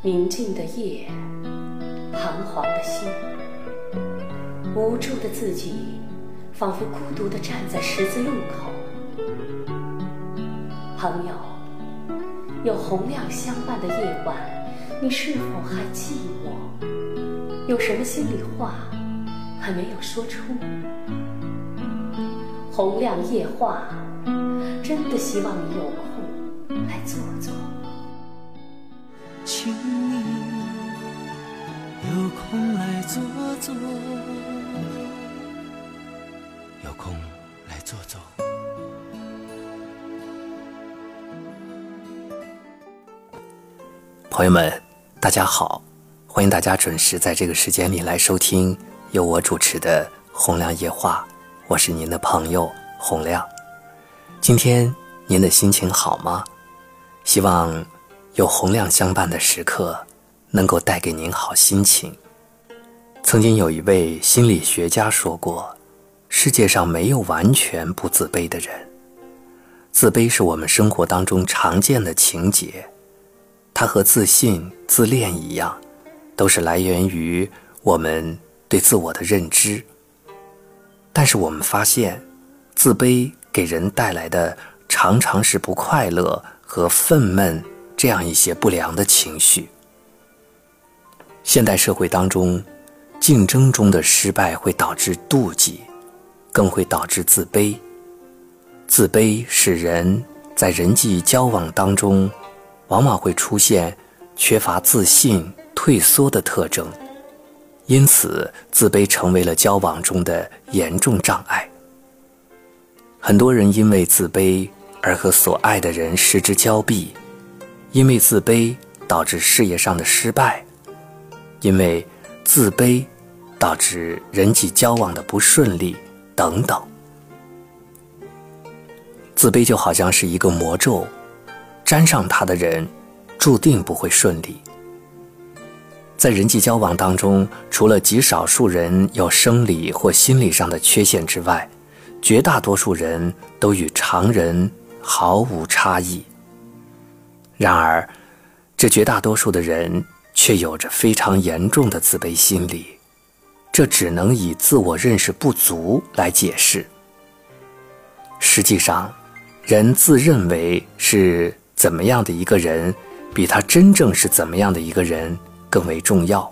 宁静的夜，彷徨的心，无助的自己，仿佛孤独地站在十字路口。朋友，有洪亮相伴的夜晚，你是否还寂寞？有什么心里话还没有说出？洪亮夜话，真的希望你有空来坐坐。请你有空来坐坐，有空来坐坐。朋友们，大家好，欢迎大家准时在这个时间里来收听由我主持的《洪亮夜话》，我是您的朋友洪亮。今天您的心情好吗？希望。有洪亮相伴的时刻，能够带给您好心情。曾经有一位心理学家说过：“世界上没有完全不自卑的人。自卑是我们生活当中常见的情节，它和自信、自恋一样，都是来源于我们对自我的认知。但是我们发现，自卑给人带来的常常是不快乐和愤懑。”这样一些不良的情绪，现代社会当中，竞争中的失败会导致妒忌，更会导致自卑。自卑使人在人际交往当中，往往会出现缺乏自信、退缩的特征，因此自卑成为了交往中的严重障碍。很多人因为自卑而和所爱的人失之交臂。因为自卑导致事业上的失败，因为自卑导致人际交往的不顺利等等。自卑就好像是一个魔咒，沾上它的人注定不会顺利。在人际交往当中，除了极少数人有生理或心理上的缺陷之外，绝大多数人都与常人毫无差异。然而，这绝大多数的人却有着非常严重的自卑心理，这只能以自我认识不足来解释。实际上，人自认为是怎么样的一个人，比他真正是怎么样的一个人更为重要，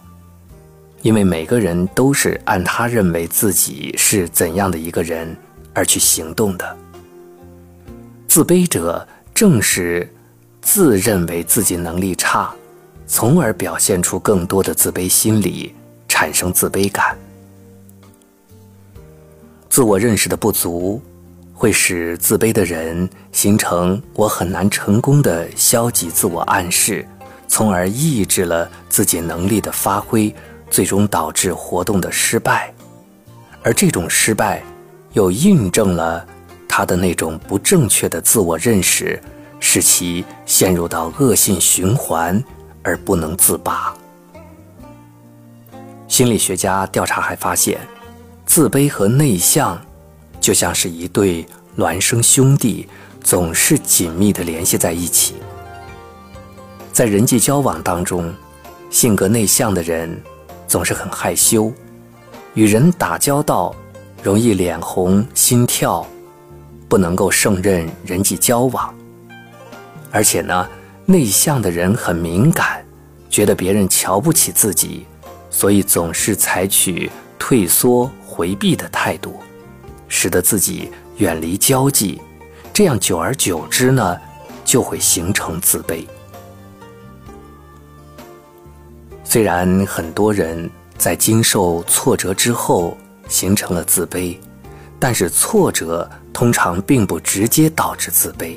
因为每个人都是按他认为自己是怎样的一个人而去行动的。自卑者正是。自认为自己能力差，从而表现出更多的自卑心理，产生自卑感。自我认识的不足，会使自卑的人形成“我很难成功”的消极自我暗示，从而抑制了自己能力的发挥，最终导致活动的失败。而这种失败，又印证了他的那种不正确的自我认识。使其陷入到恶性循环而不能自拔。心理学家调查还发现，自卑和内向就像是一对孪生兄弟，总是紧密地联系在一起。在人际交往当中，性格内向的人总是很害羞，与人打交道容易脸红心跳，不能够胜任人际交往。而且呢，内向的人很敏感，觉得别人瞧不起自己，所以总是采取退缩回避的态度，使得自己远离交际。这样久而久之呢，就会形成自卑。虽然很多人在经受挫折之后形成了自卑，但是挫折通常并不直接导致自卑。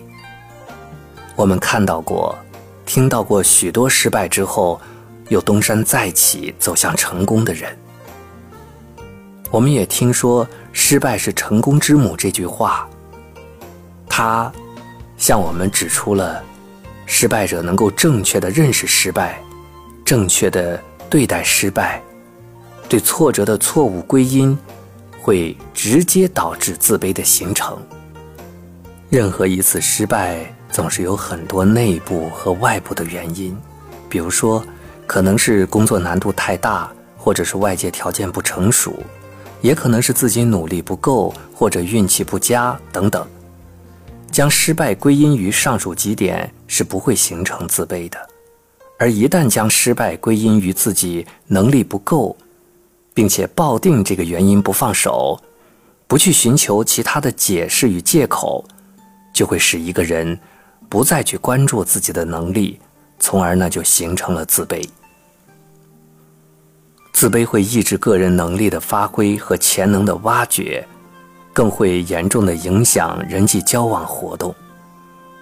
我们看到过、听到过许多失败之后又东山再起、走向成功的人。我们也听说“失败是成功之母”这句话，它向我们指出了失败者能够正确的认识失败、正确的对待失败，对挫折的错误归因，会直接导致自卑的形成。任何一次失败。总是有很多内部和外部的原因，比如说可能是工作难度太大，或者是外界条件不成熟，也可能是自己努力不够，或者运气不佳等等。将失败归因于上述几点是不会形成自卑的，而一旦将失败归因于自己能力不够，并且抱定这个原因不放手，不去寻求其他的解释与借口，就会使一个人不再去关注自己的能力，从而呢就形成了自卑。自卑会抑制个人能力的发挥和潜能的挖掘。更会严重的影响人际交往活动，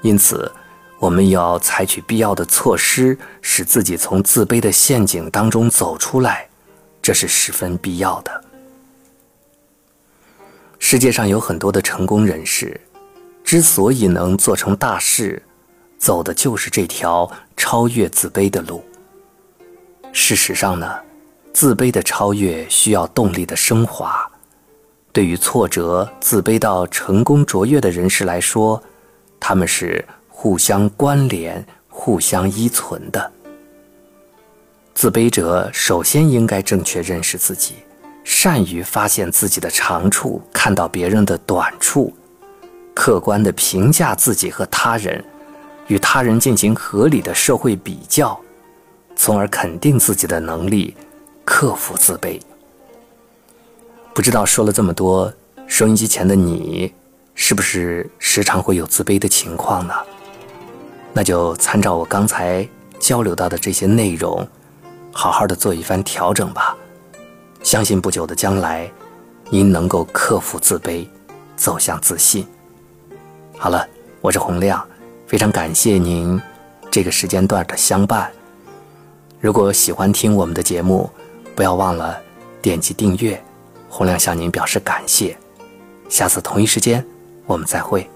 因此，我们要采取必要的措施，使自己从自卑的陷阱当中走出来，这是十分必要的。世界上有很多的成功人士，之所以能做成大事，走的就是这条超越自卑的路。事实上呢，自卑的超越需要动力的升华。对于挫折、自卑到成功卓越的人士来说，他们是互相关联、互相依存的。自卑者首先应该正确认识自己，善于发现自己的长处，看到别人的短处，客观的评价自己和他人，与他人进行合理的社会比较，从而肯定自己的能力，克服自卑。不知道说了这么多，收音机前的你，是不是时常会有自卑的情况呢？那就参照我刚才交流到的这些内容，好好的做一番调整吧。相信不久的将来，您能够克服自卑，走向自信。好了，我是洪亮，非常感谢您这个时间段的相伴。如果喜欢听我们的节目，不要忘了点击订阅。洪亮向您表示感谢，下次同一时间我们再会。